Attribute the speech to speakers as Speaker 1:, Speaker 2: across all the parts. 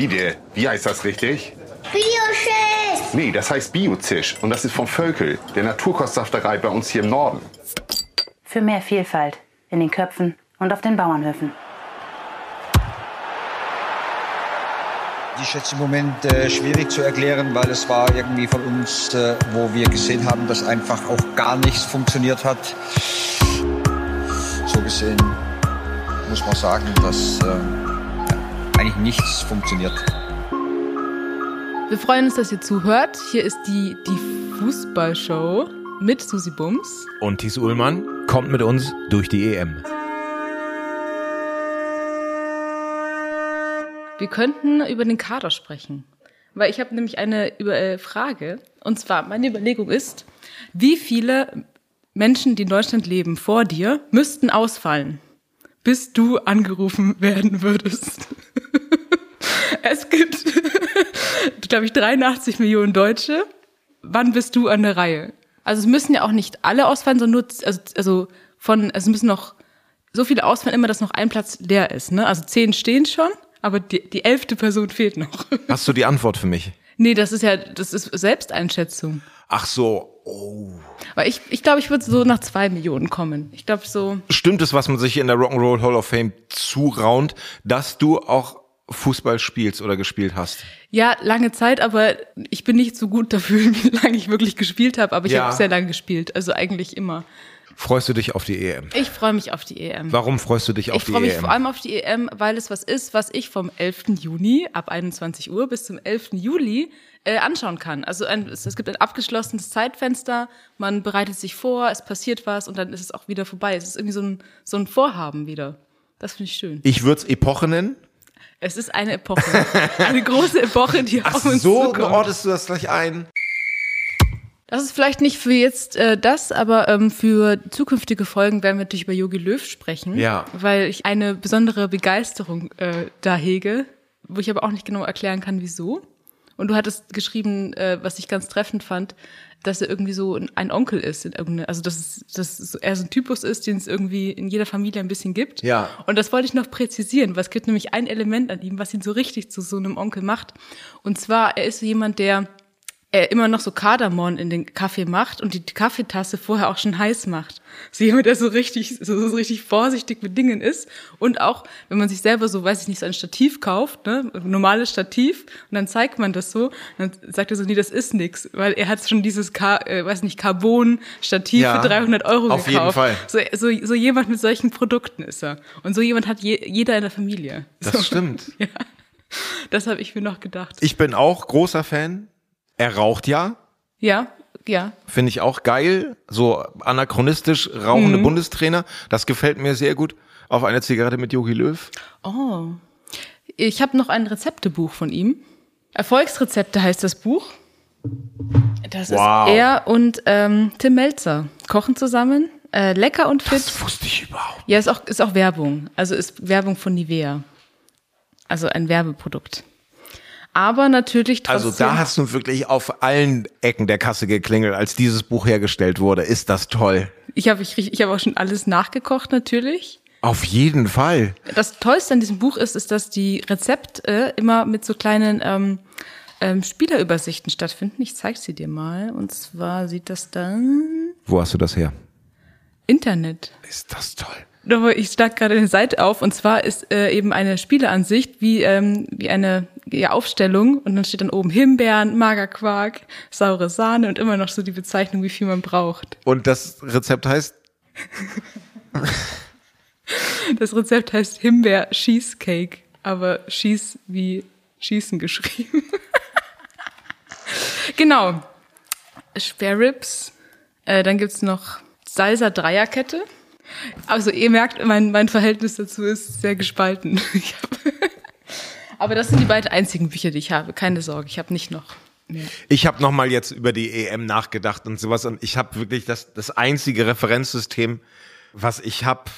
Speaker 1: Fide, wie heißt das richtig?
Speaker 2: Bioschiss!
Speaker 1: Nee, das heißt Biozisch und das ist von Völkel, der Naturkostsafterei bei uns hier im Norden.
Speaker 3: Für mehr Vielfalt in den Köpfen und auf den Bauernhöfen.
Speaker 4: Die ist jetzt im Moment äh, schwierig zu erklären, weil es war irgendwie von uns, äh, wo wir gesehen haben, dass einfach auch gar nichts funktioniert hat. So gesehen muss man sagen, dass äh, eigentlich nichts funktioniert.
Speaker 5: Wir freuen uns, dass ihr zuhört. Hier ist die, die Fußballshow mit Susi Bums.
Speaker 6: Und Thies Ullmann kommt mit uns durch die EM.
Speaker 5: Wir könnten über den Kader sprechen. Weil ich habe nämlich eine über, äh, Frage. Und zwar, meine Überlegung ist, wie viele Menschen, die in Deutschland leben, vor dir, müssten ausfallen, bis du angerufen werden würdest? Es gibt, glaube ich, 83 Millionen Deutsche. Wann bist du an der Reihe? Also es müssen ja auch nicht alle ausfallen, sondern nur, also, also von, es müssen noch so viele ausfallen, immer, dass noch ein Platz leer ist. Ne? Also zehn stehen schon, aber die, die elfte Person fehlt noch.
Speaker 6: Hast du die Antwort für mich?
Speaker 5: Nee, das ist ja, das ist Selbsteinschätzung.
Speaker 6: Ach so, oh.
Speaker 5: Weil ich, ich glaube, ich würde so nach zwei Millionen kommen. Ich glaube so.
Speaker 6: Stimmt es, was man sich in der Rock'n'Roll Hall of Fame zuraunt, dass du auch Fußball spielst oder gespielt hast?
Speaker 5: Ja, lange Zeit, aber ich bin nicht so gut dafür, wie lange ich wirklich gespielt habe, aber ich
Speaker 6: Ja.
Speaker 5: habe sehr lange gespielt, also eigentlich immer.
Speaker 6: Freust du dich auf die EM?
Speaker 5: Ich freue mich auf die EM.
Speaker 6: Warum freust du dich auf
Speaker 5: ich
Speaker 6: die
Speaker 5: freue mich
Speaker 6: EM?
Speaker 5: vor allem auf die EM, weil es was ist, was ich vom 11. Juni ab 21 Uhr bis zum 11. Juli äh, anschauen kann. Also ein, es, es gibt ein abgeschlossenes Zeitfenster, man bereitet sich vor, es passiert was und dann ist es auch wieder vorbei. Es ist irgendwie so ein, so ein Vorhaben wieder. Das finde ich schön.
Speaker 6: Ich würde es Epoche nennen.
Speaker 5: Es ist eine Epoche. eine große Epoche, die
Speaker 6: Ach
Speaker 5: auf uns
Speaker 6: so,
Speaker 5: zukommt.
Speaker 6: ordnest du das gleich ein?
Speaker 5: Das ist vielleicht nicht für jetzt äh, das, aber ähm, für zukünftige Folgen werden wir natürlich über Yogi Löw sprechen.
Speaker 6: Ja.
Speaker 5: Weil ich eine besondere Begeisterung äh, da hege, wo ich aber auch nicht genau erklären kann, wieso. Und du hattest geschrieben, äh, was ich ganz treffend fand, dass er irgendwie so ein- Onkel ist. In irgendeine, also dass, es, dass er so ein Typus ist, den es irgendwie in jeder Familie ein bisschen gibt.
Speaker 6: Ja.
Speaker 5: Und das wollte ich noch präzisieren, weil es gibt nämlich ein Element an ihm, was ihn so richtig zu so einem Onkel macht. Und zwar, er ist so jemand, der er immer noch so Kardamom in den Kaffee macht und die Kaffeetasse vorher auch schon heiß macht. So jemand, der so richtig, so, so richtig vorsichtig mit Dingen ist. Und auch, wenn man sich selber so, weiß ich nicht, so ein Stativ kauft, ne, ein normales Stativ, und dann zeigt man das so, dann sagt er so, nee, das ist nix, weil er hat schon dieses, Ka äh, weiß nicht, Carbon-Stativ
Speaker 6: Ja,
Speaker 5: für 300 Euro
Speaker 6: auf jeden
Speaker 5: gekauft.
Speaker 6: Fall.
Speaker 5: So, so, so jemand mit solchen Produkten ist er. Und so jemand hat je, jeder in der Familie.
Speaker 6: Das
Speaker 5: so.
Speaker 6: stimmt.
Speaker 5: Ja. Das habe ich mir noch gedacht.
Speaker 6: Ich bin auch großer Fan. Er raucht ja.
Speaker 5: ja, ja,
Speaker 6: Finde ich auch geil. So anachronistisch rauchende
Speaker 5: Mhm.
Speaker 6: Bundestrainer. Das gefällt mir sehr gut. Auf eine Zigarette mit Yogi Löw.
Speaker 5: Oh. Ich habe noch ein Rezeptebuch von ihm. Erfolgsrezepte heißt das Buch. Das
Speaker 6: Wow.
Speaker 5: ist er und ähm, Tim Melzer kochen zusammen. Äh, lecker und fit.
Speaker 6: Das wusste ich überhaupt.
Speaker 5: Ja, ist auch, ist auch Werbung. Also ist Werbung von Nivea. Also ein Werbeprodukt. Aber natürlich trotzdem.
Speaker 6: Also da hast du wirklich auf allen Ecken der Kasse geklingelt, als dieses Buch hergestellt wurde. Ist das toll.
Speaker 5: ich habe ich, ich hab auch schon alles nachgekocht natürlich.
Speaker 6: Auf jeden Fall.
Speaker 5: Das Tollste an diesem Buch ist, ist, dass die Rezepte immer mit so kleinen ähm, ähm, Spielerübersichten stattfinden. Ich zeige sie dir mal. Und zwar sieht das dann
Speaker 6: Wo hast du das her?
Speaker 5: Internet.
Speaker 6: Ist das toll.
Speaker 5: Ich schlag gerade eine Seite auf und zwar ist äh, eben eine Spieleansicht wie, ähm, wie eine ja, Aufstellung und dann steht dann oben Himbeeren, Magerquark, saure Sahne und immer noch so die Bezeichnung, wie viel man braucht.
Speaker 6: Und das Rezept heißt?
Speaker 5: Das Rezept heißt Himbeer Cheesecake, aber Schieß wie Schießen geschrieben. genau. Spare Ribs. Äh, dann gibt's noch Salsa Dreierkette. Also ihr merkt, mein, mein Verhältnis dazu ist sehr gespalten. Ich hab aber das sind die beiden einzigen Bücher, die ich habe. Keine Sorge, ich habe nicht noch mehr.
Speaker 6: Ich habe noch mal jetzt über die EM nachgedacht und sowas und ich habe wirklich das das einzige Referenzsystem, was ich habe,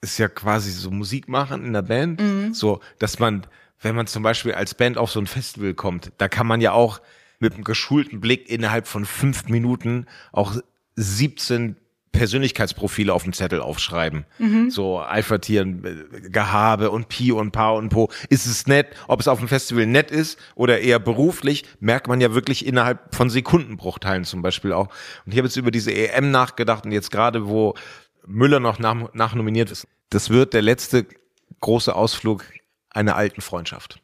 Speaker 6: ist ja quasi so Musik machen in der Band, so dass man, wenn man zum Beispiel als Band auf so ein Festival kommt, da kann man ja auch mit einem geschulten Blick innerhalb von fünf Minuten auch 17 Persönlichkeitsprofile auf dem Zettel aufschreiben. So Alpha-Tieren, äh, Gehabe und Pi und Pa und Po. Ist es nett? Ob es auf dem Festival nett ist oder eher beruflich, merkt man ja wirklich innerhalb von Sekundenbruchteilen zum Beispiel auch. Und ich habe jetzt über diese EM nachgedacht und jetzt gerade, wo Müller noch nach, nachnominiert ist, das wird der letzte große Ausflug einer alten Freundschaft.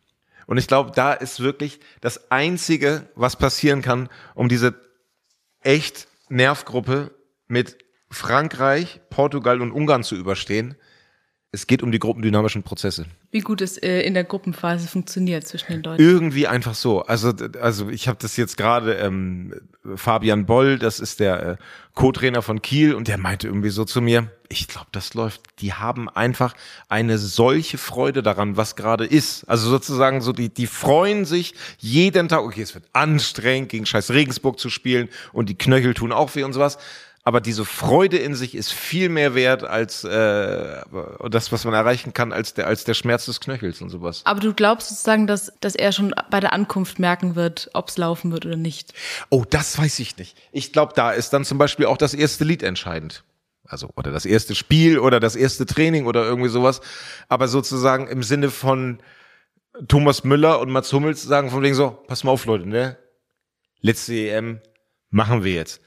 Speaker 6: Und ich glaube, da ist wirklich das Einzige, was passieren kann, um diese echt Nervgruppe mit Frankreich, Portugal und Ungarn zu überstehen. Es geht um die gruppendynamischen Prozesse.
Speaker 5: Wie gut es äh, in der Gruppenphase funktioniert zwischen den Deutschen.
Speaker 6: Irgendwie einfach so. Also, also ich habe das jetzt gerade ähm, Fabian Boll, das ist der äh, Co-Trainer von Kiel, und der meinte irgendwie so zu mir: Ich glaube, das läuft. Die haben einfach eine solche Freude daran, was gerade ist. Also sozusagen so die die freuen sich jeden Tag. Okay, es wird anstrengend gegen Scheiß Regensburg zu spielen und die Knöchel tun auch weh und sowas. Aber diese Freude in sich ist viel mehr wert als äh, das, was man erreichen kann, als der, als der Schmerz des Knöchels und sowas.
Speaker 5: Aber du glaubst sozusagen, dass, dass er schon bei der Ankunft merken wird, ob es laufen wird oder nicht.
Speaker 6: Oh, das weiß ich nicht. Ich glaube, da ist dann zum Beispiel auch das erste Lied entscheidend. Also, oder das erste Spiel oder das erste Training oder irgendwie sowas. Aber sozusagen im Sinne von Thomas Müller und Mats Hummels sagen von wegen so, pass mal auf, Leute, ne? Letzte EM machen wir jetzt.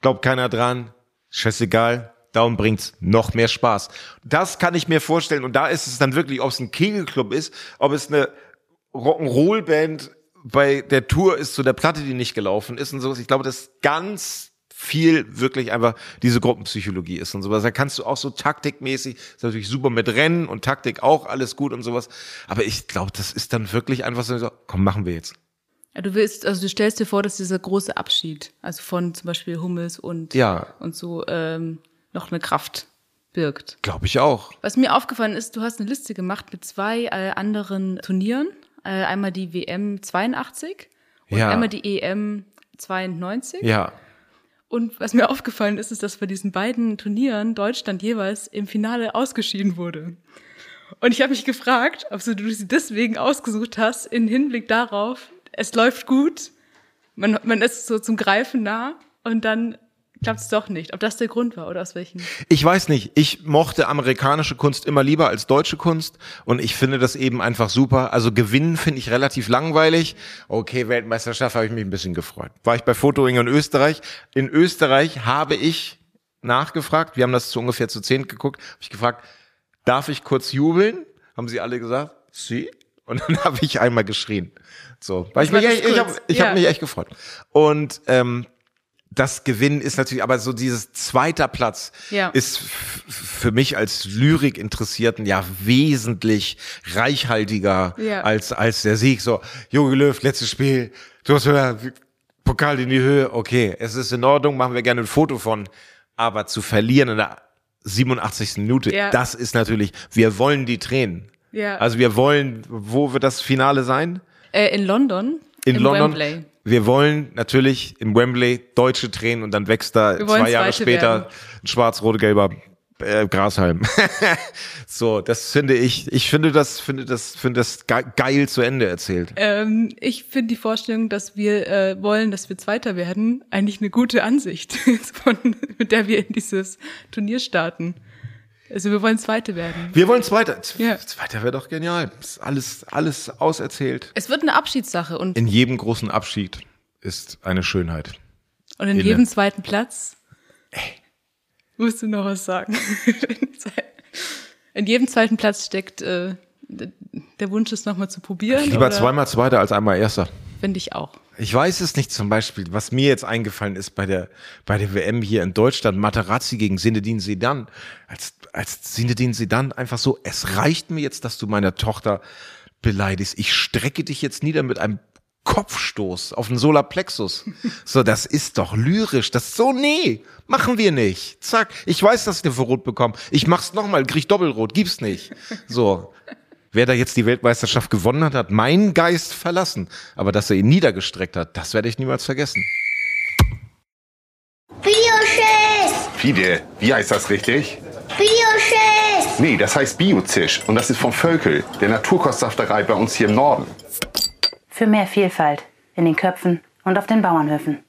Speaker 6: Glaubt keiner dran, scheißegal, darum bringt's noch mehr Spaß. Das kann ich mir vorstellen und da ist es dann wirklich, ob es ein Kegelclub ist, ob es eine Rock'n'Roll-Band bei der Tour ist zu der Platte, die nicht gelaufen ist und sowas. Ich glaube, das ganz viel wirklich einfach diese Gruppenpsychologie ist und sowas. Da kannst du auch so taktikmäßig, ist natürlich super mit Rennen und Taktik auch alles gut und sowas. Aber ich glaube, das ist dann wirklich einfach so, komm, machen wir jetzt.
Speaker 5: Ja, du willst, also du stellst dir vor, dass dieser große Abschied, also von zum Beispiel Hummels und,
Speaker 6: Ja.
Speaker 5: und so, ähm, noch eine Kraft birgt.
Speaker 6: Glaube ich auch.
Speaker 5: Was mir aufgefallen ist, du hast eine Liste gemacht mit zwei äh, anderen Turnieren. Äh, einmal die WM 82 und
Speaker 6: Ja.
Speaker 5: einmal die EM 92.
Speaker 6: Ja.
Speaker 5: Und was mir aufgefallen ist, ist, dass bei diesen beiden Turnieren Deutschland jeweils im Finale ausgeschieden wurde. Und ich habe mich gefragt, ob du sie deswegen ausgesucht hast, in Hinblick darauf, es läuft gut, man, man ist so zum Greifen nah und dann klappt es doch nicht. Ob das der Grund war oder aus welchem?
Speaker 6: Ich weiß nicht. Ich mochte amerikanische Kunst immer lieber als deutsche Kunst und ich finde das eben einfach super. Also gewinnen finde ich relativ langweilig. Okay, Weltmeisterschaft habe ich mich ein bisschen gefreut. War ich bei Fotoring in Österreich. In Österreich habe ich nachgefragt, wir haben das zu ungefähr zu zehn geguckt, habe ich gefragt, darf ich kurz jubeln? Haben sie alle gesagt, sie? Und dann habe ich einmal geschrien. So, weil ich mich, echt- ich, habe ich
Speaker 5: Ja.
Speaker 6: hab mich echt gefreut. Und ähm, das Gewinnen ist natürlich, aber so dieses zweiter Platz
Speaker 5: Ja.
Speaker 6: ist für mich als Lyrik-Interessierten ja wesentlich reichhaltiger
Speaker 5: Ja.
Speaker 6: als, als der Sieg. So, Jogi Löw, letztes Spiel, du hast wieder Pokal in die Höhe, okay, es ist in Ordnung, machen wir gerne ein Foto von. Aber zu verlieren in der 87. Minute,
Speaker 5: Ja.
Speaker 6: das ist natürlich, wir wollen die Tränen.
Speaker 5: Ja.
Speaker 6: Also wir wollen, wo wird das Finale sein?
Speaker 5: Äh, in London.
Speaker 6: In London.
Speaker 5: Wembley.
Speaker 6: Wir wollen natürlich im Wembley deutsche Tränen und dann wächst da
Speaker 5: Wir
Speaker 6: zwei Jahre später
Speaker 5: werden.
Speaker 6: ein schwarz-rot-gelber äh, Grashalm. so, das finde ich, ich finde das, finde das, finde das ge geil zu Ende erzählt.
Speaker 5: Ähm, ich finde die Vorstellung, dass wir äh, wollen, dass wir Zweiter werden, eigentlich eine gute Ansicht, von, mit der wir in dieses Turnier starten. Also wir wollen Zweite werden.
Speaker 6: Wir wollen Zweiter.
Speaker 5: Ja.
Speaker 6: Zweiter wäre doch genial. Ist alles, alles auserzählt.
Speaker 5: Es wird eine Abschiedssache und,
Speaker 6: In jedem großen Abschied ist eine Schönheit.
Speaker 5: und in
Speaker 6: Inne.
Speaker 5: jedem zweiten Platz. Musst du noch was sagen? in jedem zweiten Platz steckt äh, der Wunsch, es nochmal zu probieren.
Speaker 6: Lieber
Speaker 5: oder?
Speaker 6: zweimal Zweiter als einmal Erster.
Speaker 5: Finde ich auch.
Speaker 6: Ich weiß es nicht zum Beispiel, was mir jetzt eingefallen ist bei der, bei der WM hier in Deutschland, Materazzi gegen Zinedine Zidane, als, als Zinedine Zidane einfach so, es reicht mir jetzt, dass du meine Tochter beleidigst. Ich strecke dich jetzt nieder mit einem Kopfstoß auf den Solarplexus. So, das ist doch lyrisch. Das so, nee, machen wir nicht. Zack. Ich weiß, dass ich für rot bekomme. Ich mach's nochmal, krieg doppelrot, gibt's nicht. So. Wer da jetzt die Weltmeisterschaft gewonnen hat, hat meinen Geist verlassen. Aber dass er ihn niedergestreckt hat, das werde ich niemals vergessen.
Speaker 2: Bioschiss!
Speaker 1: Fide, wie heißt das richtig?
Speaker 2: Bioschiss!
Speaker 1: Nee, das heißt Biozisch. Und das ist vom Völkel, der Naturkostsafterei bei uns hier im Norden.
Speaker 3: Für mehr Vielfalt in den Köpfen und auf den Bauernhöfen.